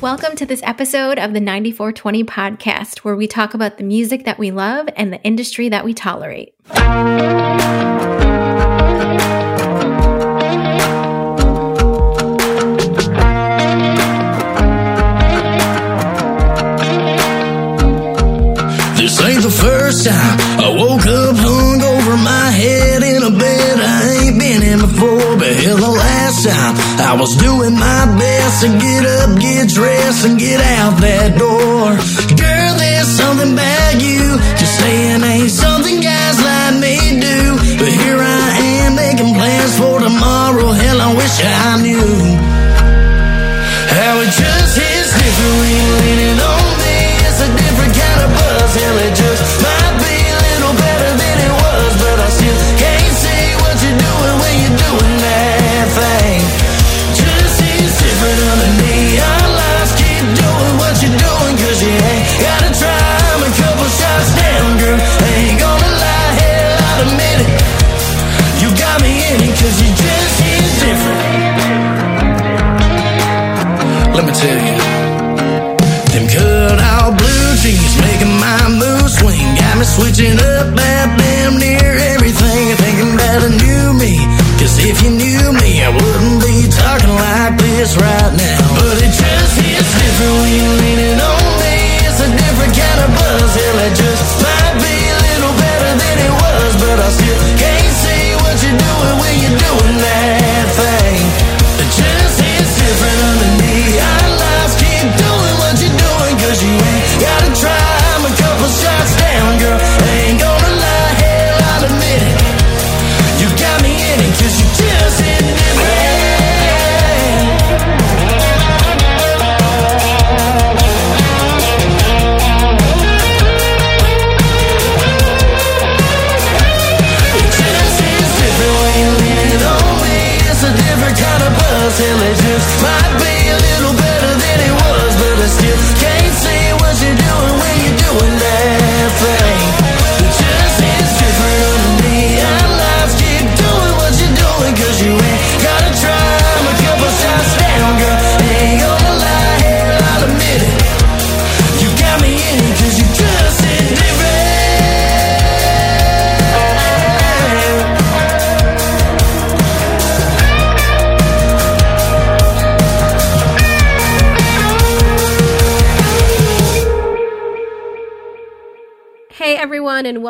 Welcome to this episode of the 9420 podcast, where we talk about the music that we love and the industry that we tolerate. This ain't the first time I woke up hung over my head in a bed I ain't been in before, but hell, time I was doing my best to get up, get dressed, and get out that door. Girl, there's something about you, just saying ain't something guys like me do. But here I am making plans for tomorrow. Hell, I wish I knew how it just hits different when you're leaning on me. It's a different kind of buzz. Hell, it just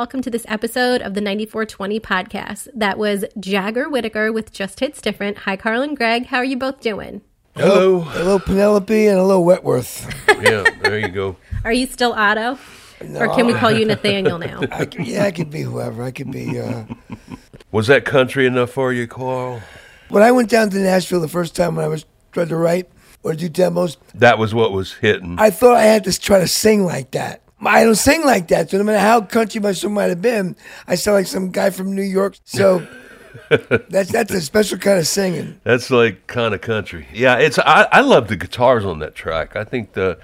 welcome to this episode of the 9420 podcast. That was Jagger Whitaker with Just Hits Different. Hi, Carl and Greg. How are you both doing? Hello. Hello, Penelope, and hello, Wetworth. yeah, there you go. Are you still Otto? Or can we call you Nathaniel now? I, c- yeah, I could be whoever. I could be. Uh... Was that country enough for you, Carl? When I went down to Nashville the first time when I was trying to write or do demos, That was what was hitting. I thought I had to try to sing like that. I don't sing like that, so no matter how country my song might have been, I sound like some guy from New York. So that's that's a special kind of singing. That's like kind of country. Yeah, it's. I, I love the guitars on that track. I think the.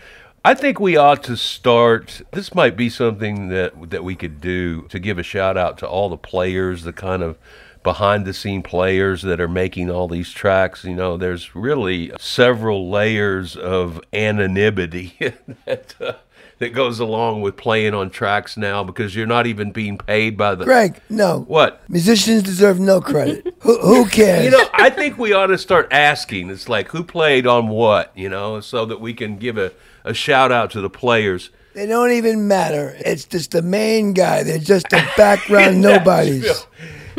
I think we ought to start. This might be something that that we could do to give a shout out to all the players, the kind of behind the scene players that are making all these tracks. You know, there's really several layers of anonymity that uh, that goes along with playing on tracks now because you're not even being paid by the Greg, no. what Musicians deserve no credit. who, who cares? you know, I think we ought to start asking. It's like who played on what, you know, so that we can give a, a shout out to the players. they don't even matter. It's just the main guy. They're just the background nobodies.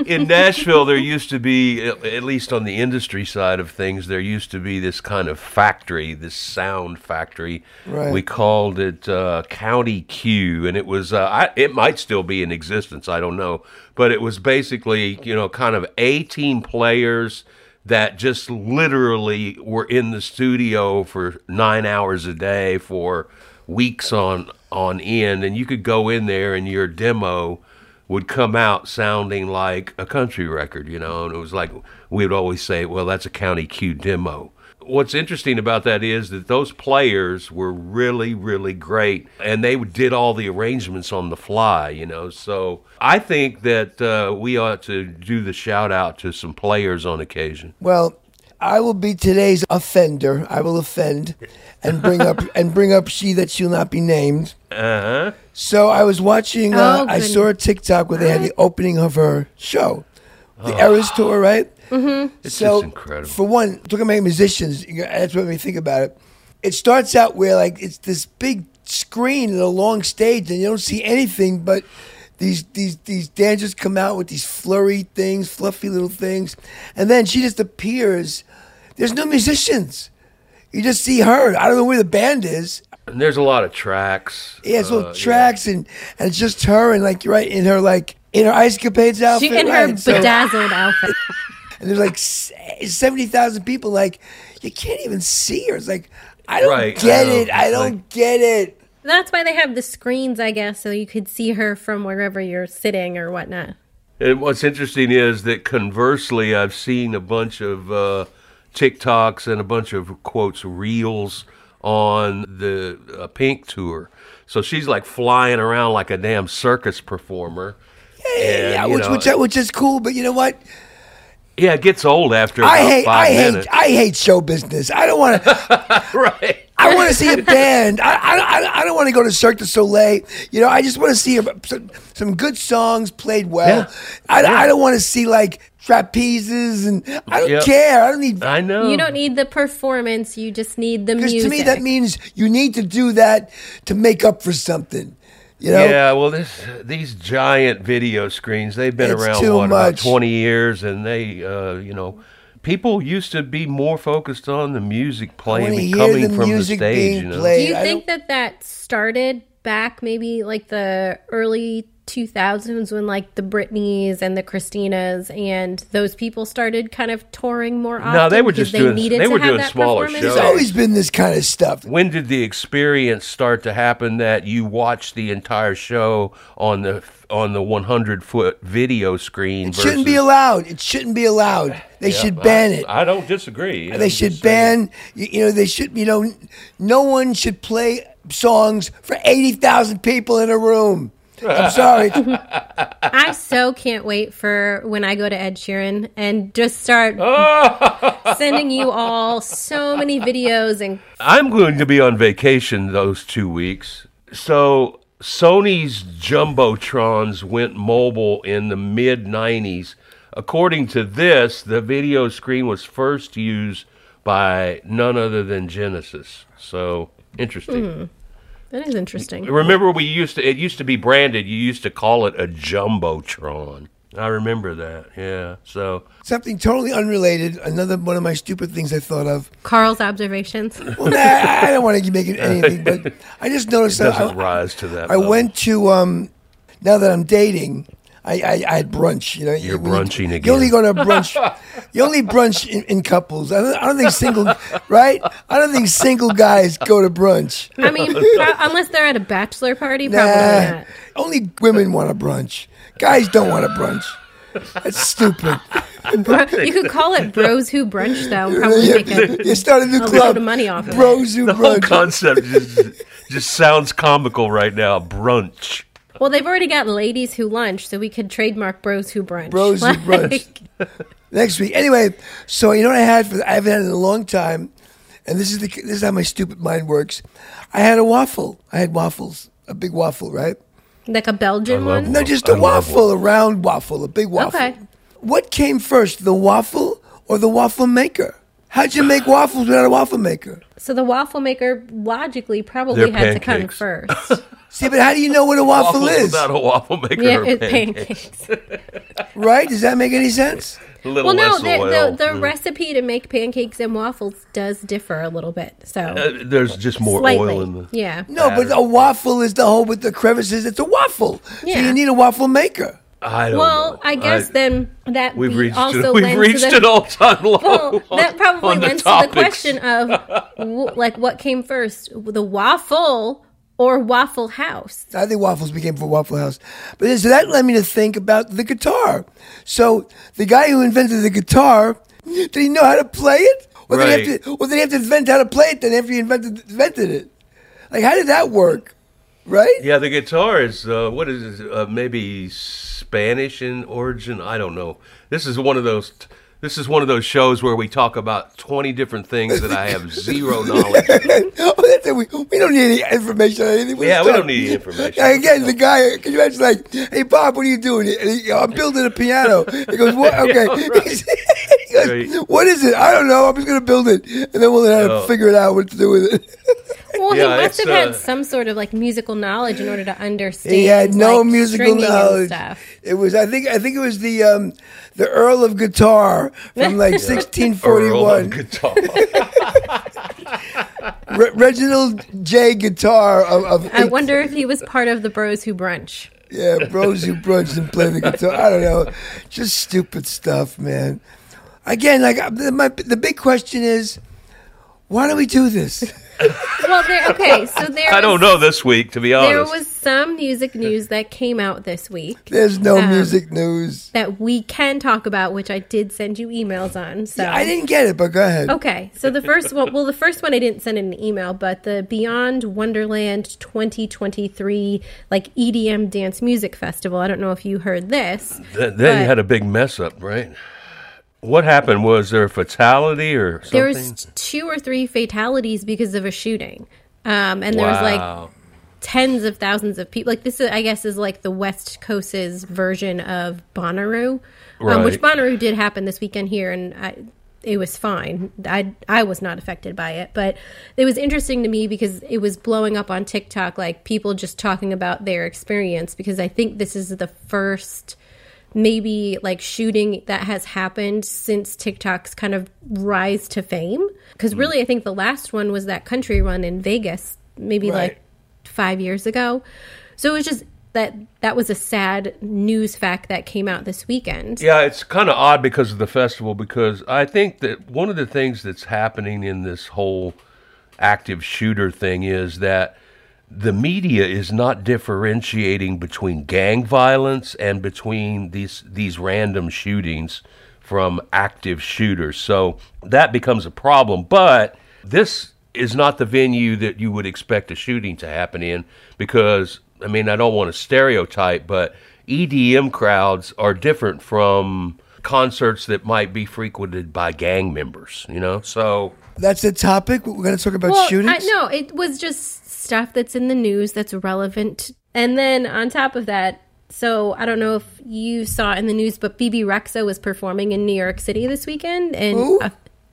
In Nashville, there used to be, at least on the industry side of things, there used to be this kind of factory, this sound factory. Right. We called it uh, County Q, and it was, uh, I, it might still be in existence, I don't know, but it was basically, you know, kind of 18 players that just literally were in the studio for nine hours a day for weeks on on end, and you could go in there and your demo would come out sounding like a country record, you know, and it was like we would always say, well, that's a County Q demo. What's interesting about that is that those players were really, really great, and they did all the arrangements on the fly, you know. So I think that uh, we ought to do the shout out to some players on occasion. Well, I will be today's offender. I will offend and bring up and bring up she that shall not be named. Uh huh. So I was watching. Uh, Oh, I saw a TikTok where they had the opening of her show, the Eras tour, right? Mm-hmm. It's so just incredible. for one, talking about musicians, you know, that's what made me think about it. It starts out where like it's this big screen and a long stage, and you don't see anything but these these these dancers come out with these flurry things, fluffy little things, and then she just appears. There's no musicians. You just see her. I don't know where the band is. And there's a lot of tracks. Yeah, it's little uh, tracks and and it's just her and like you're right in her like in her ice capades outfit. She in her right? So- bedazzled outfit. and there's like s- seventy thousand people. Like you can't even see her. It's like I don't Right, get I it. I don't like- get it. That's why they have the screens, I guess, so you could see her from wherever you're sitting or whatnot. And what's interesting is that conversely, I've seen a bunch of uh, TikToks and a bunch of quotes reels on the uh, Pink tour. So she's like flying around like a damn circus performer. Yeah, And, yeah, which, know, which which is cool. But you know what? Yeah, it gets old after about I hate five I hate. I hate show business. I don't want to. right. I want to see a band. I, I, I, I don't want to go to Cirque du Soleil. You know, I just want to see a, some, some good songs played well. Yeah. I, I don't want to see like trapezes and I don't Yep. care. I don't need. I know. You don't need the performance, you just need the music. to me, that means you need to do that to make up for something. You know? Yeah, well, this, these giant video screens, they've been It's around, too what, about 20 years, and they, uh, you know, people used to be more focused on the music playing and coming the from the stage, being you know. played. Do you think that that started back maybe like the early 2000s when like the Britneys and the Christinas and those people started kind of touring more often? No, they were because just doing- needed they were doing smaller shows. There's always been this kind of stuff. When did the experience start to happen that you watch the entire show on the on the 100 foot video screen? It shouldn't be allowed. It shouldn't be allowed. They Yeah, should ban I, it. I don't disagree. they I'm should just saying. ban. You, you know, they should. You know, no one should play songs for eighty thousand people in a room. I'm sorry. I so can't wait for when I go to Ed Sheeran and just start sending you all so many videos and I'm going to be on vacation those two weeks. So Sony's Jumbotrons went mobile in the mid 90s. According to this, the video screen was first used by none other than Genesis. So interesting. Hmm. That is interesting. Remember, we used to it used to be branded. You used to call it a Jumbotron. I remember that. Yeah. So Something totally unrelated. Another one of my stupid things I thought of. Carl's observations. Well, nah, I I don't want to make it anything, but I just noticed it that doesn't I, rise to that. I level. went to um. Now that I'm dating, I, I, I had brunch. You know, You're when you- brunching You only again. go to brunch. you only brunch in, in couples. I don't, I don't think single. Right? I don't think single guys go to brunch. I mean, pro- unless they're at a bachelor party, probably Nah, not. only women want a brunch. Guys don't want a brunch. That's stupid. You could call it Bros Who Brunch, though. and Probably You, make a, you start a new a club. load of money off of it. Bros who the whole brunch. concept just, just sounds comical right now. Brunch. Well, they've already got ladies who lunch, so we could trademark Bros Who Brunch. Bros who brunch. Next week. Anyway, so you know what I had for I haven't had it in a long time, and this is the this is how my stupid mind works. I had a waffle. I had waffles, a big waffle, right? like a Belgian love one. No, just I a love waffle, a round waffle, a big waffle. Okay. What came first, the waffle or the waffle maker? How'd you make waffles without a waffle maker? So the waffle maker logically probably They're had to come first. See, but how do you know what a waffle Waffles is? without a waffle maker. yeah, or it's pancakes. Right? Does that make any sense? A little Well, no, less the, oil. the, the Mm. recipe to make pancakes and waffles does differ a little bit. So Uh, there's just more slightly, oil in the. yeah. No, but a waffle is the whole with the crevices. It's a waffle. So Yeah. you need a waffle maker. I don't Well, know. I guess then that we've we reached also we've lends reached to the, an all time low. Well, that probably on the lends to the question of like what came first, the waffle or Waffle House? I think waffles became for Waffle House. But so that led me to think about the guitar. So the guy who invented the guitar, did he know how to play it? Or, did, he have to, or did he have to invent how to play it then after he invented, invented it? Like, how did that work? Right? Yeah, the guitar is uh, what is it? Uh, maybe Spanish in origin. I don't know. This is one of those t- This is one of those shows where we talk about 20 different things that I have zero knowledge. oh. We, we don't need any information on anything. Yeah, we talk. don't need any information. Yeah, again, the guy, can you imagine, like, hey, Bob, what are you doing? And he, I'm building a piano. He goes, what? Okay. he goes, what is it? I don't know. I'm just going to build it. And then we'll have to Oh. figure it out what to do with it. Well, Yeah, he must it's, have had uh, some sort of like musical knowledge in order to understand. He had no like, musical knowledge. Stuff. It was, I think, I think it was the um, the Earl of Guitar from like 1641. guitar. Re- Reginald J. Guitar of, of I wonder if he was part of the Bros Who Brunch. Yeah, bros who brunch and play the guitar. I don't know, just stupid stuff, man. Again, like the, my, the big question is, why do we do this? Well, there. Okay, so there. I don't was- know this week, to be honest. There was some music news that came out this week There's no Um, music news. that we can talk about, which I did send you emails on. So I didn't get it, but go ahead. Okay, so the first one, well, the first one I didn't send in an email, but the Beyond Wonderland 2023 like EDM dance music festival. I don't know if you heard this. Th- then but- you had a big mess up, right? What happened? Was there a fatality or something? There was two or three fatalities because of a shooting, um, and there was like tens of thousands of people. Like this, is, I guess, is like the West Coast's version of Bonnaroo, um, which Right. Bonnaroo did happen this weekend here, and I, it was fine. I I was not affected by it, but it was interesting to me because it was blowing up on TikTok, like people just talking about their experience. Because I think this is the first maybe like shooting that has happened since TikTok's kind of rise to fame. Because Mm. really, I think the last one was that country run in Vegas, maybe Right. like five years ago. So it was just that that was a sad news fact that came out this weekend. Yeah, it's kind of odd because of the festival. Because I think that one of the things that's happening in this whole active shooter thing is that the media is not differentiating between gang violence and between these these random shootings from active shooters. So that becomes a problem. But this is not the venue that you would expect a shooting to happen in because I mean I don't want to stereotype, but EDM crowds are different from concerts that might be frequented by gang members, you know? So That's the topic. We're going to talk about Well, shootings. I, no, it was just stuff that's in the news that's relevant. And then on top of that, so I don't know if you saw in the news, but Bebe Rexha was performing in New York City this weekend. And uh,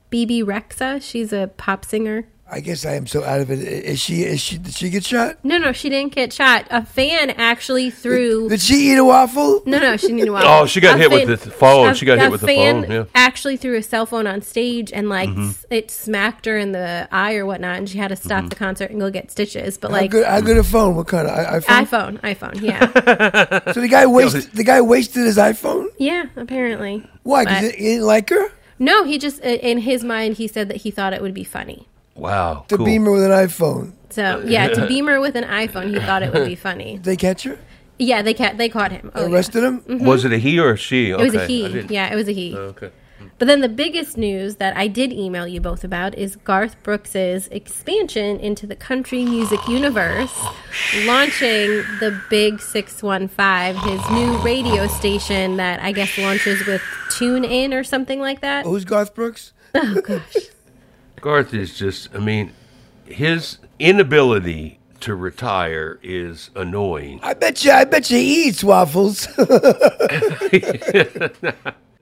Bebe Rexha, she's a pop singer. I guess I am so out of it. Is she? Is she? Did she get shot? No, no, she didn't get shot. A fan actually threw. Did she eat a waffle? No, no, she didn't. Oh, she got hit with the phone. a- She got a hit with the fan phone, yeah. Mm-hmm. Actually, threw a cell phone on stage and like s- it smacked her in the eye or whatnot, and she had to stop Mm-hmm. the concert and go get stitches. But How like good? How good a phone? What kind of i- iPhone? iPhone, iPhone, yeah, So the guy wasted. The guy wasted his iPhone. yeah, apparently. Why? Because he didn't like her. No, he just uh, in his mind he said that he thought it would be funny. Wow, To cool. beam her with an iPhone. So yeah, to beam her with an iPhone, he thought it would be funny. Did they catch her? Yeah, they ca- they caught him. Oh, yeah. Arrested him? Mm-hmm. Was it a he or a she? It was a he. Yeah, it was a he. Oh, okay. Mm. But then the biggest news that I did email you both about is Garth Brooks's expansion into the country music universe, launching the Big 615, his new radio station that I guess launches with TuneIn or something like that. Oh, who's Garth Brooks? Oh gosh. Garth is just, I mean, his inability to retire is annoying. I bet you. I bet you he eats waffles.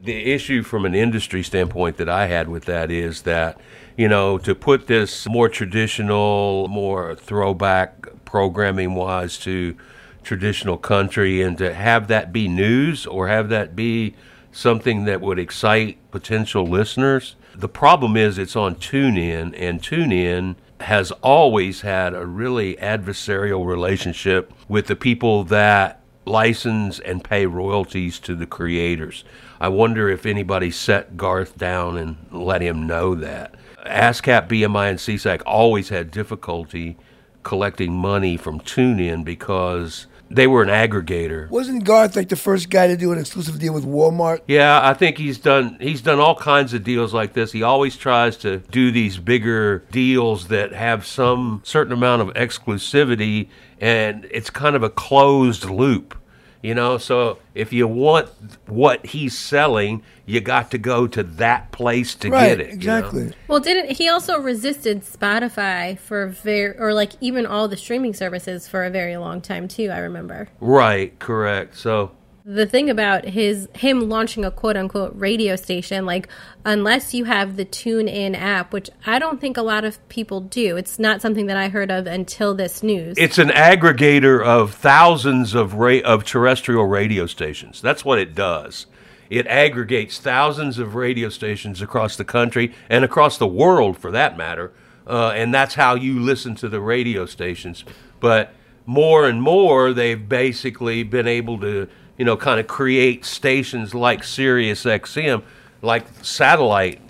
The issue from an industry standpoint that I had with that is that, you know, to put this more traditional, more throwback programming wise to traditional country and to have that be news or have that be something that would excite potential listeners. The problem is it's on TuneIn, and TuneIn has always had a really adversarial relationship with the people that license and pay royalties to the creators. I wonder if anybody set Garth down and let him know that. ASCAP, BMI, and SESAC always had difficulty collecting money from TuneIn because they were an aggregator. Wasn't Garth like the first guy to do an exclusive deal with Walmart? Yeah, I think he's done he's done all kinds of deals like this. He always tries to do these bigger deals that have some certain amount of exclusivity and it's kind of a closed loop. You know, so if you want what he's selling, you got to go to that place to right, get it. you know? exactly. Well, didn't he also resisted Spotify for very or like even all the streaming services for a very long time too, I remember. Right, correct. So The thing about his him launching a quote unquote radio station like unless you have the Tune In app, which I don't think a lot of people do. It's not something that I heard of until this news. it's an aggregator of thousands of ra- of terrestrial radio stations. That's what it does. It aggregates thousands of radio stations across the country and across the world, for that matter. Uh, and that's how you listen to the radio stations. But more and more, they've basically been able to, you know, kind of create stations like Sirius XM, like satellite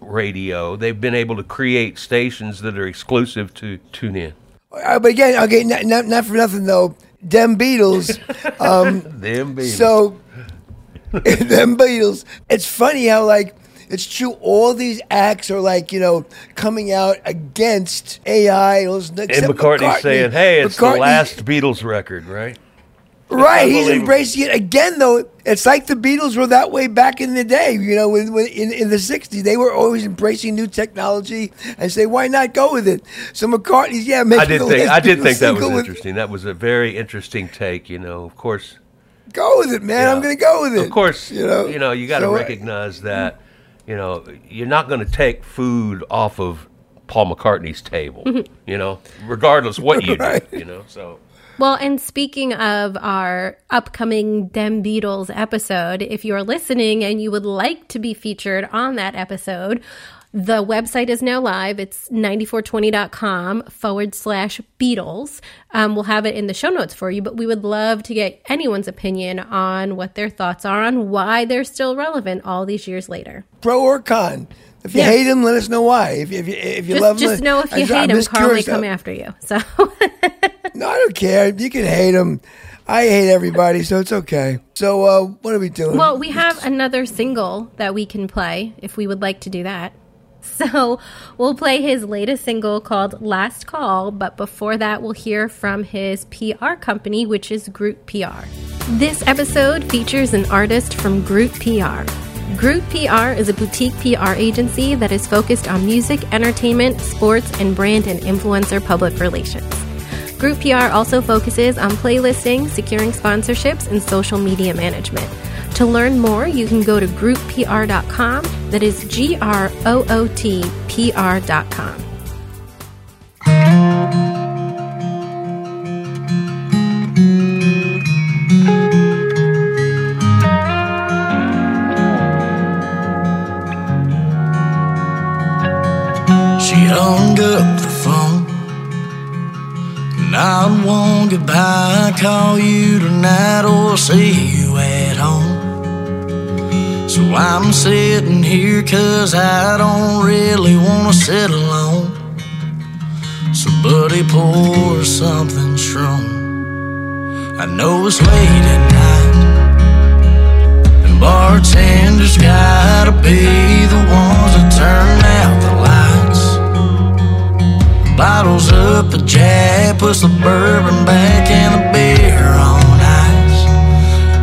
radio. They've been able to create stations that are exclusive to tune in. Uh, but again, okay, not, not, not for nothing though. Them Beatles. Um, Them being so, them Beatles. It's funny how like it's true. All these acts are like you know coming out against AI. And And McCartney's saying, "Hey, it's the last Beatles record, right?" Right, he's embracing it again. Though it's like the Beatles were that way back in the day. You know, when, when, in in the '60s, they were always embracing new technology and say, "Why not go with it?" So McCartney's, yeah, making I did the think I did think that was with- interesting. That was a very interesting take. You know, of course, Go with it, man. I'm going to go with it. of course, you know, you know, you got to So, uh, recognize that. You know, you're not going to take food off of Paul McCartney's table. you know, regardless what you Right. do. You know, so Well, and speaking of our upcoming Dem Beatles episode, if you're listening and you would like to be featured on that episode, the website is now live. It's 9420.com forward slash Beatles. Um, we'll have it in the show notes for you, but we would love to get anyone's opinion on what their thoughts are on why they're still relevant all these years later. pro or con. If you Yeah. hate them, let us know why. If, if, you- if you Just, love him, just know if you just- hate him, Carl may come after you. So. No, I don't care. You can hate him. I hate everybody, so it's okay. So, uh, what are we doing? Well, we have another single that we can play if we would like to do that. So we'll play his latest single called Last Call, but before that, we'll hear from his PR company, which is Group PR. This episode features an artist from Group PR. Group PR is a boutique PR agency that is focused on music, entertainment, sports, and brand and influencer public relations. Group PR also focuses on playlisting, securing sponsorships, and social media management. To learn more, you can go to grouppr.com. That is G R O O T P R.com. She hung up. I won't goodbye. Call you tonight or see you at home. So I'm sitting here cause I don't really wanna sit alone. So buddy pour something strong. I know it's late at night. And bartenders gotta be the ones that turn out the. Bottles up a jab, puts the bourbon back and the beer on ice.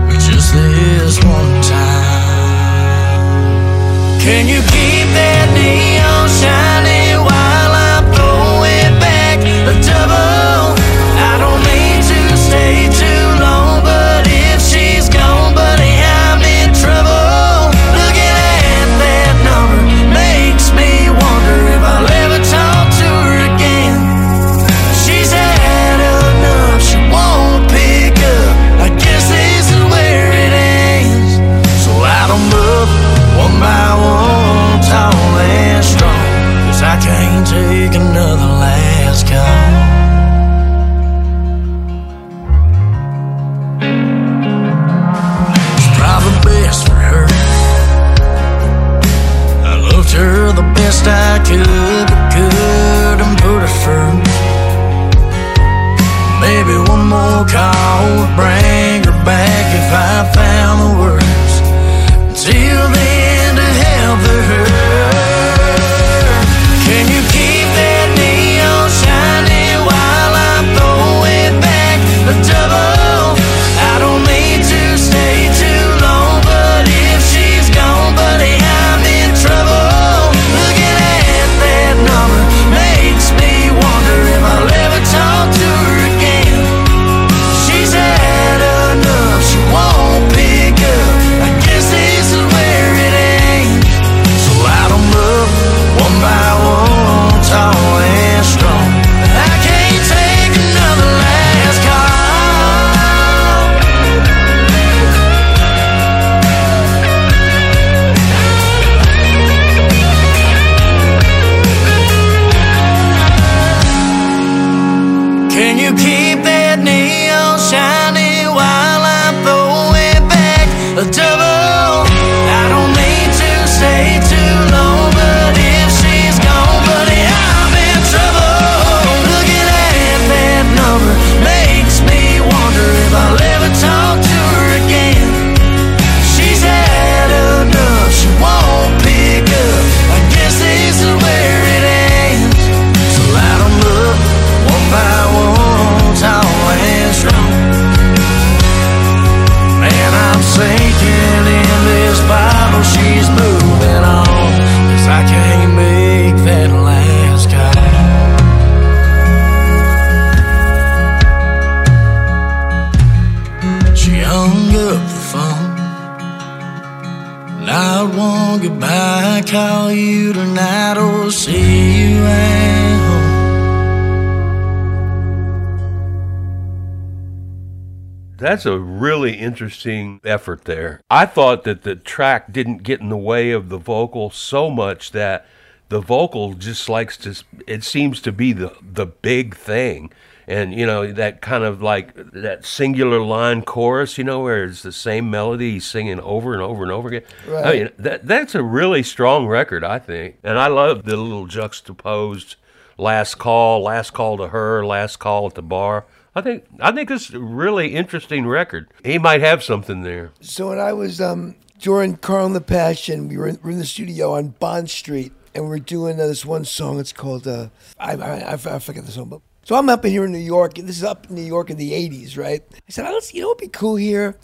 But just this one time. Can you keep that neon shining you tonight or see you at home. That's a really interesting effort there. I thought that the track didn't get in the way of the vocal so much that the vocal just likes to it seems to be the the big thing. And you know that kind of like that singular line chorus, you know, where it's the same melody he's singing over and over and over again. Right. I mean, that that's a really strong record, I think. And I love the little juxtaposed last call, last call to her, last call at the bar. I think I think it's a really interesting record. He might have something there. So when I was um, during Carl and the Passion, we were in, we were in the studio on Bond Street, and we are doing uh, this one song. It's called uh, I, I, I forget the song, but so I'm up in here in New York. This is up in New York in the '80s, right? I said, oh, let's, you know, what'd be cool here?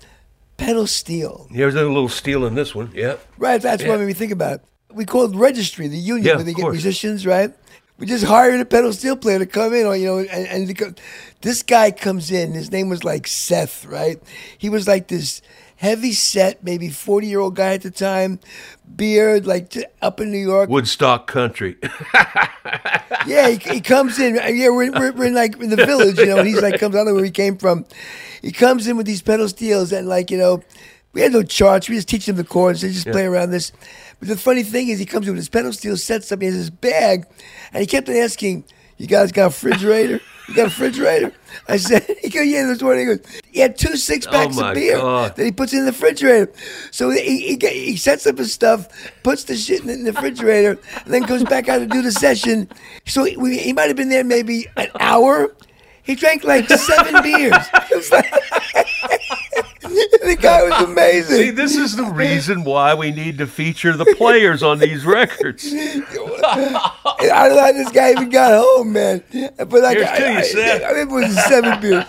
Pedal steel, Yeah, There's a little steel in this one. Yeah. right? That's Yeah. what made me think about it. We called registry, the union Yeah, where they get course. musicians, right? We just hired a pedal steel player to come in, or you know, and, and this guy comes in. His name was like Seth, right? He was like this heavy set, maybe forty year old guy at the time, beard, like t- up in New York. Woodstock Country. Yeah, he, he comes in. Uh, yeah, we're, we're, we're in like in the village, you know, and he's like comes. I don't know where he came from. He comes in with these pedal steels and like you know, we had no charts. We just teach him the chords. They just play around this. But the funny thing is, he comes in with his pedal steel, sets up, he has his bag, and he kept on asking, "You guys got a refrigerator? You got a refrigerator?" I said, "He goes, yeah." This morning, he goes, "He had two six oh packs Oh, of beer God. that he puts in the refrigerator." So he, he, he sets up his stuff, puts the shit in the refrigerator, and then goes back out to do the session. So he, we, he might have been there maybe an hour. He drank like seven beers. It the guy was amazing. See, this is the reason why we need to feature the players on these records. I don't know how this guy even got home, man. But like, Here's I, you, I. I, think it was seven beers.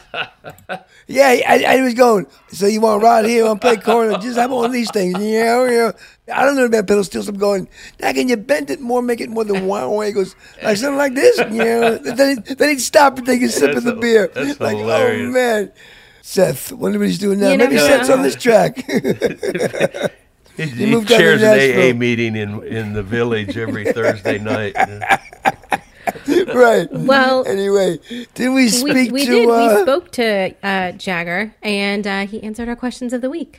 Yeah, I, I was going. So you want to ride here? To play corner? Just have one of these things. Yeah, oh, yeah. I don't know about pedal steel. So I'm going. Now can you bend it more? Make it more than one way? He goes like something like this. Yeah. Then, he, then he'd stop and take a sip That's of the a- beer. that's like, oh, hilarious. oh man. Seth, wonder what he's doing now. You Maybe Seth's know. on this track. He, he moved chairs an AA meeting in, in the village every Thursday night. right. Well, Anyway, did we we, speak we to? did. uh, we spoke to uh, Jagger, and uh, he answered our questions of the week.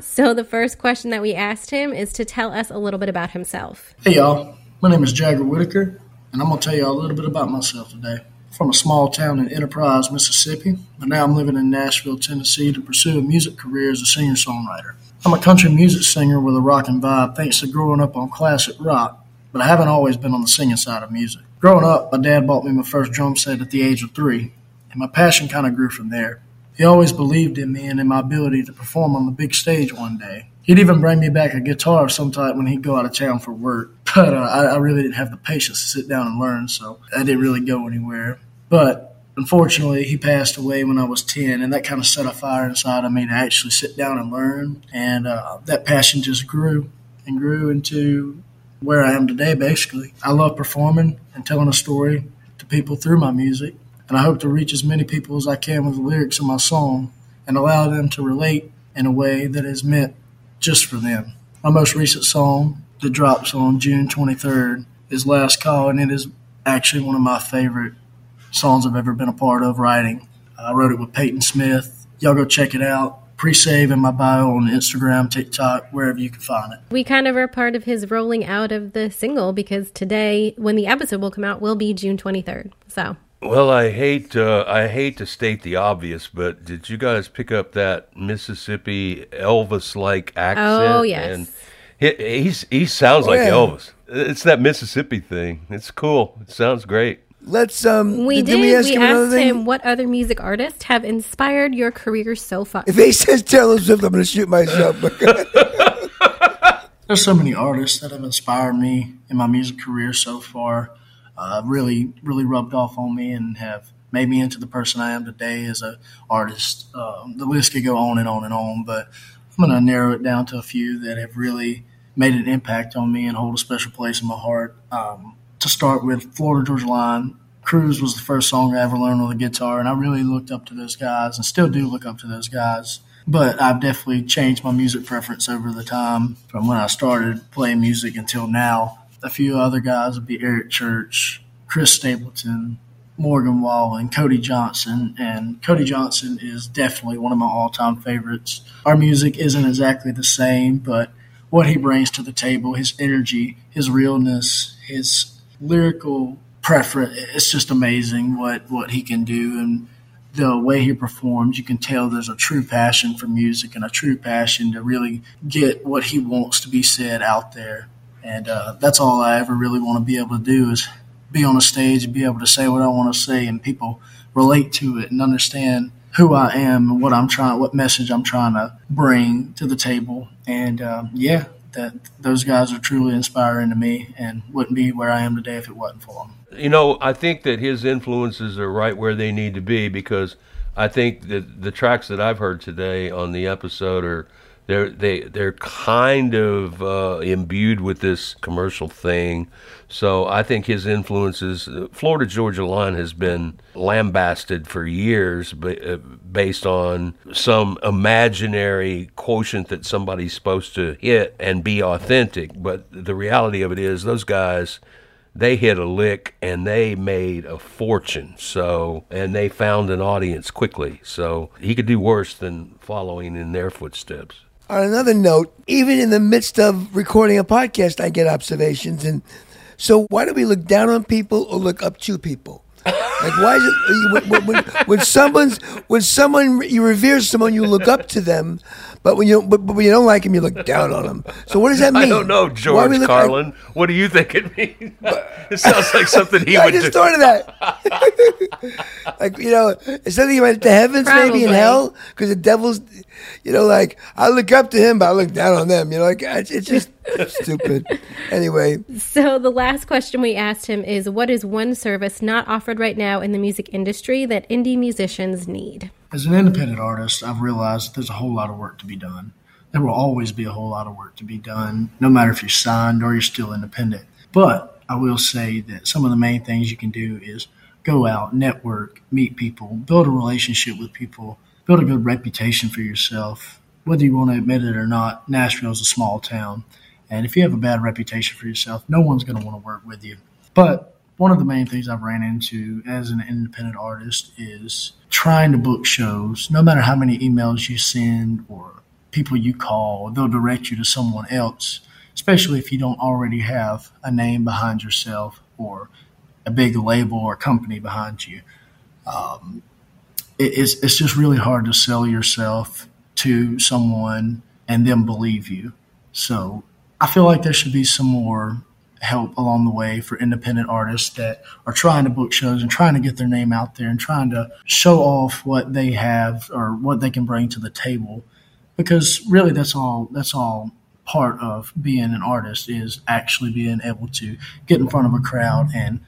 So the first question that we asked him is to tell us a little bit about himself. Hey y'all, my name is Jagger Whitaker, and I'm gonna tell y'all a little bit about myself today. From a small town in Enterprise, Mississippi, but now I'm living in Nashville, Tennessee to pursue a music career as a singer songwriter. I'm a country music singer with a rockin' vibe thanks to growing up on classic rock, but I haven't always been on the singing side of music. Growing up, my dad bought me my first drum set at the age of three, and my passion kind of grew from there. He always believed in me and in my ability to perform on the big stage one day. He'd even bring me back a guitar of some type when he'd go out of town for work. But uh, I, I really didn't have the patience to sit down and learn, so I didn't really go anywhere. But unfortunately, he passed away when I was 10, and that kind of set a fire inside of me to actually sit down and learn. And uh, that passion just grew and grew into where I am today, basically. I love performing and telling a story to people through my music, and I hope to reach as many people as I can with the lyrics of my song and allow them to relate in a way that is meant just for them. My most recent song that drops on June 23rd is Last Call, and it is actually one of my favorite songs I've ever been a part of writing. I wrote it with Peyton Smith. Y'all go check it out. Pre-save in my bio on Instagram, TikTok, wherever you can find it. We kind of are part of his rolling out of the single because today, when the episode will come out, will be June 23rd. So Well, I hate uh, I hate to state the obvious, but did you guys pick up that Mississippi Elvis like accent? Oh, yes. And he he's, he sounds Oh, like yeah. Elvis. It's that Mississippi thing. It's cool. It sounds great. Let's um. we did, did. we ask we him asked thing? him what other music artists have inspired your career so far. If he says Taylor Swift, I'm going to shoot myself. There's so many artists that have inspired me in my music career so far. Uh, really, really rubbed off on me and have made me into the person I am today as a artist. Um, the list could go on and on and on, but I'm going to narrow it down to a few that have really made an impact on me and hold a special place in my heart. Um, to start with, Florida Georgia Line. Cruise was the first song I ever learned on the guitar, and I really looked up to those guys and still do look up to those guys. but I've definitely changed my music preference over the time from when I started playing music until now. A few other guys would be Eric Church, Chris Stapleton, Morgan Wallen, Cody Johnson, and Cody Johnson is definitely one of my all-time favorites. Our music isn't exactly the same, but what he brings to the table, his energy, his realness, his lyrical preference, it's just amazing what what he can do and the way he performs, you can tell there's a true passion for music and a true passion to really get what he wants to be said out there. And uh, that's all I ever really want to be able to do is be on a stage and be able to say what I want to say, and people relate to it and understand who I am and what I'm trying, what message I'm trying to bring to the table. And um, yeah, that those guys are truly inspiring to me, and wouldn't be where I am today if it wasn't for them. You know, I think that his influences are right where they need to be because I think that the tracks that I've heard today on the episode are they're they they're kind of uh, imbued with this commercial thing. So I think his influences. Florida Georgia Line has been lambasted for years, uh, based on some imaginary quotient that somebody's supposed to hit and be authentic. But the reality of it is, those guys they hit a lick and they made a fortune. So, and they found an audience quickly. So he could do worse than following in their footsteps. On another note, even in the midst of recording a podcast, I get observations. And so, why do we look down on people or look up to people? Like, why is it when, when, when, someone's when someone you revere someone, you look up to them, but when you but, but when you don't like him, you look down on them. So what does that mean? I don't know, George Carlin. Like, what do you think it means? it sounds like something he I would. I just do. thought of that. like you know, it's something about the heavens, Probably. maybe in hell, because the devil's. You know, like I look up to him, but I look down on them. You know, like it's, it's just stupid. Anyway. So the last question we asked him is, "What is one service not offered right now in the music industry that indie musicians need?" As an independent artist, I've realized there's a whole lot of work to be done. There will always be a whole lot of work to be done, no matter if you're signed or you're still independent. But I will say that some of the main things you can do is go out, network, meet people, build a relationship with people, build a good reputation for yourself. Whether you want to admit it or not, Nashville is a small town. And if you have a bad reputation for yourself, no one's going to want to work with you. But one of the main things I've ran into as an independent artist is trying to book shows. No matter how many emails you send or people you call, they'll direct you to someone else, especially if you don't already have a name behind yourself or a big label or company behind you. Um, it, it's, it's just really hard to sell yourself to someone and then believe you. So I feel like there should be some more help along the way for independent artists that are trying to book shows and trying to get their name out there and trying to show off what they have or what they can bring to the table because really that's all that's all part of being an artist is actually being able to get in front of a crowd and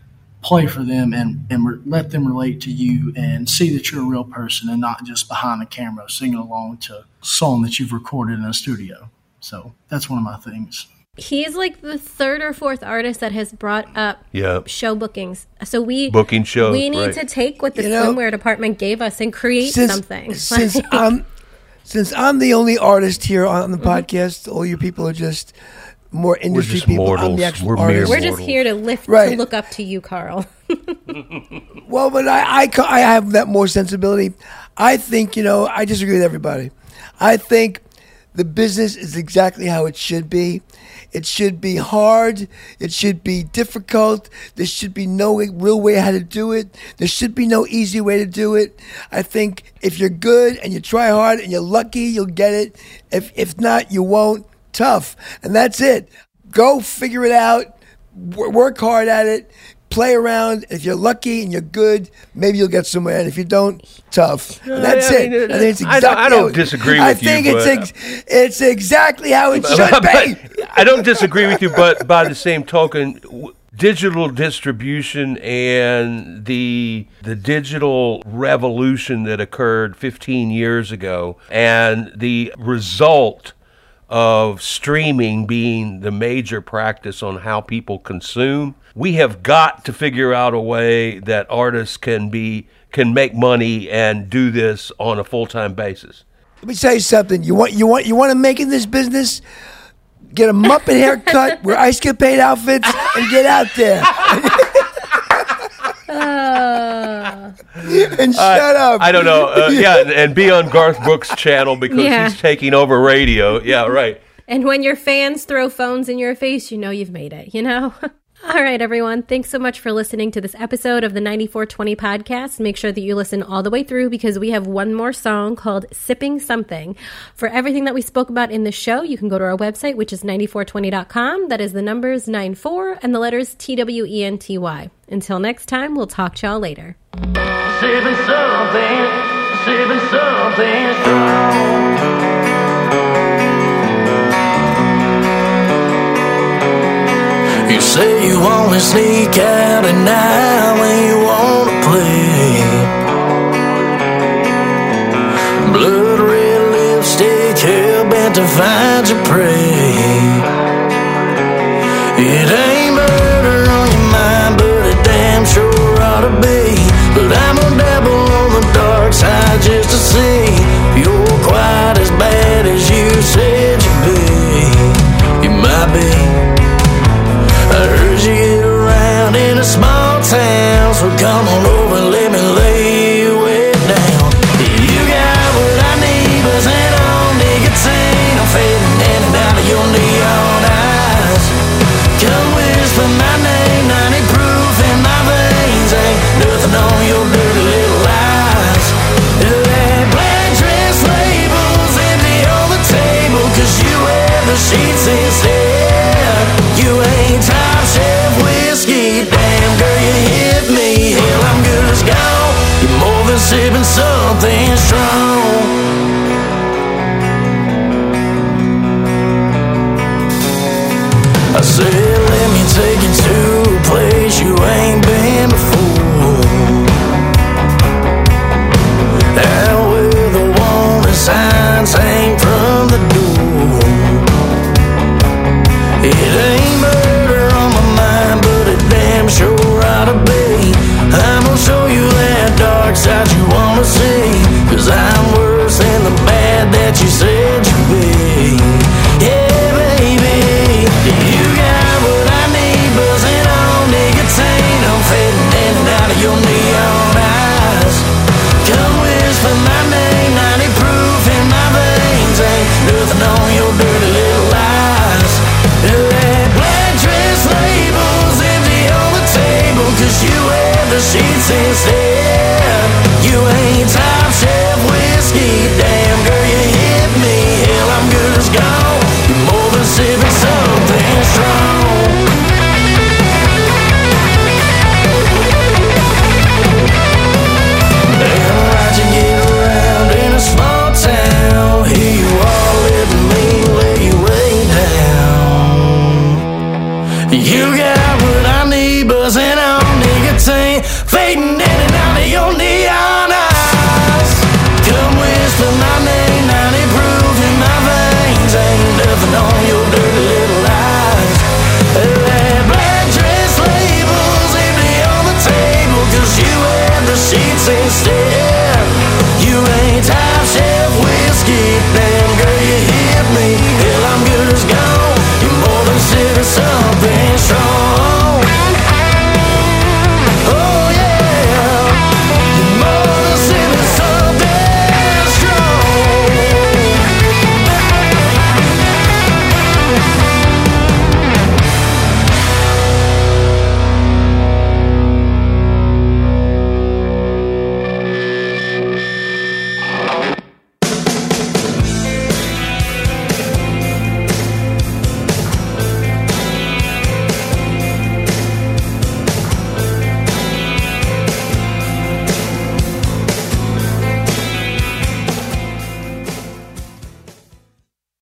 play for them and, and re- let them relate to you and see that you're a real person and not just behind the camera singing along to a song that you've recorded in a studio. So that's one of my things. He's like the third or fourth artist that has brought up yep. show bookings. So we booking shows. We need right. to take what the you swimwear know, department gave us and create since, something. Since I'm since I'm the only artist here on the mm-hmm. podcast, all you people are just more industry just people. Mortals. I'm the actual We're artist. We're just here to lift right. to look up to you, Carl. well, but I, I I have that more sensibility. I think you know I disagree with everybody. I think the business is exactly how it should be. It should be hard. It should be difficult. There should be no real way how to do it. There should be no easy way to do it. I think if you're good and you try hard and you're lucky, you'll get it. If if not, you won't. Tough, and that's it. Go figure it out. Work hard at it play around. If you're lucky and you're good, maybe you'll get somewhere. And if you don't, tough. And that's I mean, it. I think it's exactly. I don't, I don't disagree with I think you. it's ex- it's exactly how it should be. I don't disagree with you, but by the same token. W- digital distribution and the the digital revolution that occurred 15 years ago and the result of streaming being the major practice on how people consume we have got to figure out a way that artists can be can make money and do this on a full-time basis Let me tell you something. You want you want you want to make in this business? Get a Muppet haircut, wear ice capade outfits, and get out there. and shut up. I don't know. Uh, yeah, and, and be on Garth Brooks' channel because Yeah. he's taking over radio. Yeah, right. And when your fans throw phones in your face, you know you've made it, you know? All right, everyone. Thanks so much for listening to this episode of the 94twenty podcast. Make sure that you listen all the way through because we have one more song called Sipping Something. For everything that we spoke about in the show, you can go to our website, which is 94twenty.com. That is the numbers 94 and the letters T W E N T Y. Until next time, we'll talk to y'all later. Sipping something, sipping something You say you only sneak out at night when you wanna play. Blood red lipstick, hell bent to find your prey. It ain't fading and your neon eyes. Come whisper my name, 90 proof in my veins. Ain't nothing on your dirty little lies. That black dress labels empty on the you the sheets instead.